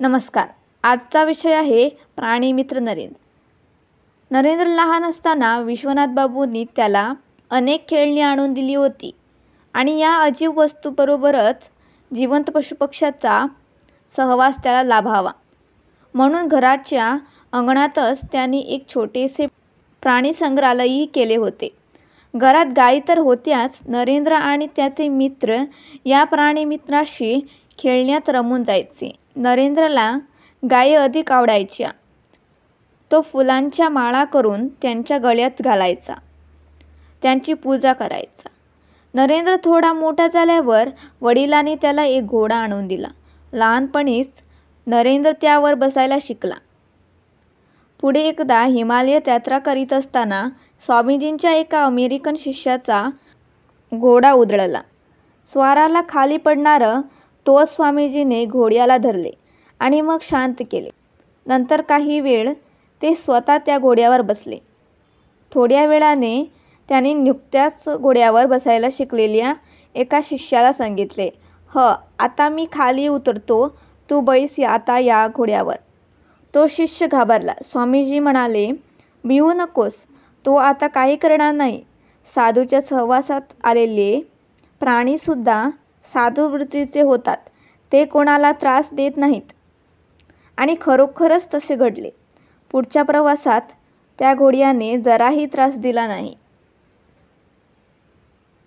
नमस्कार. आजचा विषय आहे प्राणीमित्र नरेंद्र. नरेंद्र लहान असताना विश्वनाथ बाबूंनी त्याला अनेक खेळणी आणून दिली होती आणि या अजीब वस्तूबरोबरच जिवंत पशुपक्ष्याचा सहवास त्याला लाभावा. म्हणून घराच्या अंगणातच त्यांनी एक छोटेसे प्राणीसंग्रहालयही केले होते. घरात गायी तर होत्याच नरेंद्र आणि त्याचे मित्र या प्राणीमित्राशी खेळण्यात रमून जायचे. नरेंद्रला गायी अधिक आवडायच्या. तो फुलांच्या माळा करून त्यांच्या गळ्यात घालायचा. त्यांची पूजा करायचा. नरेंद्र थोडा मोठा झाल्यावर वडिलांनी त्याला एक घोडा आणून दिला. लहानपणीच नरेंद्र त्यावर बसायला शिकला. पुढे एकदा हिमालयात यात्रा करीत असताना स्वामीजींच्या एका अमेरिकन शिष्याचा घोडा उधळला. स्वाराला खाली पडणारं तोच स्वामीजीने घोड्याला धरले आणि मग शांत केले. नंतर काही वेळ ते स्वतः त्या घोड्यावर बसले. थोड्या वेळाने त्यांनी नुकत्याच घोड्यावर बसायला शिकलेल्या एका शिष्याला सांगितले ह आता मी खाली उतरतो तू बैस आता या घोड्यावर. तो शिष्य घाबरला. स्वामीजी म्हणाले भिवू नकोस तो आता काही करणार नाही. साधूच्या सहवासात आलेले प्राणीसुद्धा साधू वृत्तीचे होतात. ते कोणाला त्रास देत नाहीत. आणि खरोखरच तसे घडले. पुढच्या प्रवासात त्या घोड्याने जराही त्रास दिला नाही.